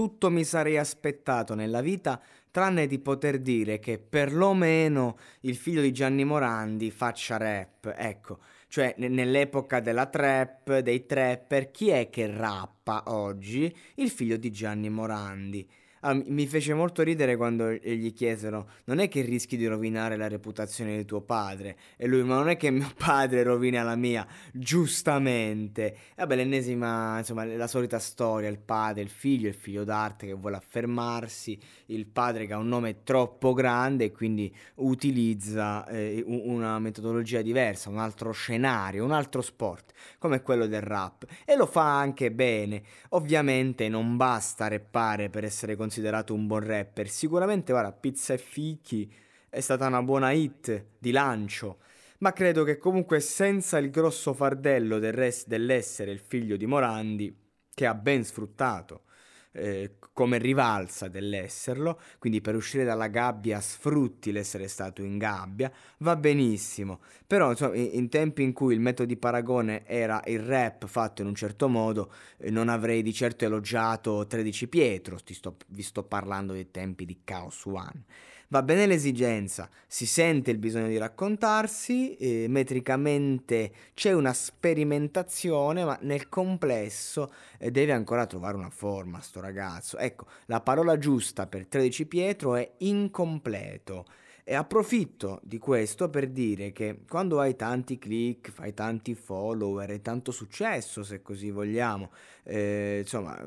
tutto mi sarei aspettato nella vita tranne di poter dire che perlomeno il figlio di Gianni Morandi faccia rap, ecco, cioè n- nell'epoca della trap, dei trapper, chi è che rappa oggi? Il figlio di Gianni Morandi. Ah, mi fece molto ridere quando gli chiesero: Non è che rischi di rovinare la reputazione di tuo padre? E lui: Ma non è che mio padre rovina la mia, giustamente. E vabbè, l'ennesima, insomma, la solita storia: il padre, il figlio, il figlio d'arte che vuole affermarsi, il padre che ha un nome troppo grande e quindi utilizza eh, una metodologia diversa, un altro scenario, un altro sport, come quello del rap. E lo fa anche bene. Ovviamente non basta reppare per essere considerato considerato un buon rapper. Sicuramente, guarda, Pizza e Fichi è stata una buona hit di lancio, ma credo che comunque senza il grosso fardello del res- dell'essere il figlio di Morandi, che ha ben sfruttato eh, come rivalsa dell'esserlo, quindi per uscire dalla gabbia sfrutti l'essere stato in gabbia, va benissimo, però insomma, in, tempi in cui il metodo di paragone era il rap fatto in un certo modo, eh, non avrei di certo elogiato 13 Pietro, sto, vi sto parlando dei tempi di Chaos One. Va bene l'esigenza, si sente il bisogno di raccontarsi, eh, metricamente c'è una sperimentazione, ma nel complesso eh, deve ancora trovare una forma sto ragazzo. Ecco, la parola giusta per 13 Pietro è incompleto. E approfitto di questo per dire che quando hai tanti click, fai tanti follower e tanto successo, se così vogliamo, eh, insomma,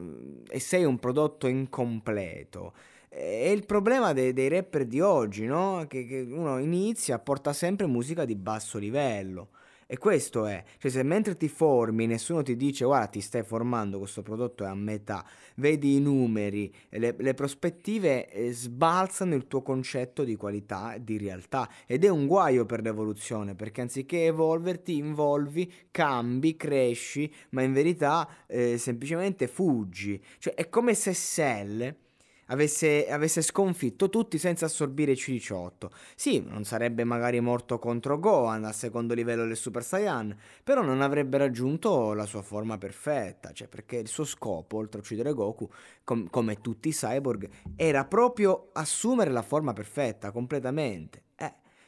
e sei un prodotto incompleto, è il problema dei, dei rapper di oggi, no? Che, che, uno inizia, porta sempre musica di basso livello. E questo è, cioè se mentre ti formi nessuno ti dice guarda ti stai formando, questo prodotto è a metà, vedi i numeri, le, le prospettive eh, sbalzano il tuo concetto di qualità di realtà ed è un guaio per l'evoluzione perché anziché evolverti involvi, cambi, cresci, ma in verità eh, semplicemente fuggi. Cioè è come se Cell avesse, avesse sconfitto tutti senza assorbire i C18. Sì, non sarebbe magari morto contro Gohan al secondo livello del Super Saiyan, però non avrebbe raggiunto la sua forma perfetta, cioè perché il suo scopo, oltre a uccidere Goku, com- come tutti i cyborg, era proprio assumere la forma perfetta completamente.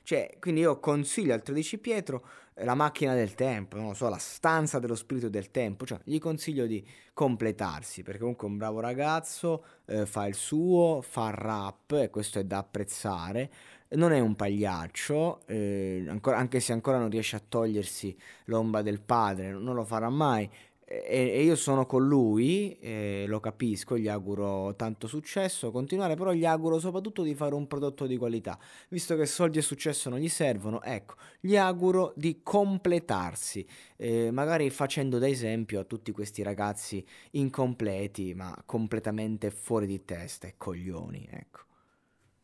Eh, cioè, quindi io consiglio al 13 Pietro la macchina del tempo, non lo so, la stanza dello spirito del tempo, cioè gli consiglio di completarsi perché comunque è un bravo ragazzo, eh, fa il suo, fa rap e questo è da apprezzare, non è un pagliaccio, eh, ancora, anche se ancora non riesce a togliersi l'ombra del padre, non lo farà mai, e, io sono con lui, eh, lo capisco, gli auguro tanto successo, continuare, però gli auguro soprattutto di fare un prodotto di qualità, visto che soldi e successo non gli servono, ecco, gli auguro di completarsi, eh, magari facendo da esempio a tutti questi ragazzi incompleti, ma completamente fuori di testa e coglioni, ecco.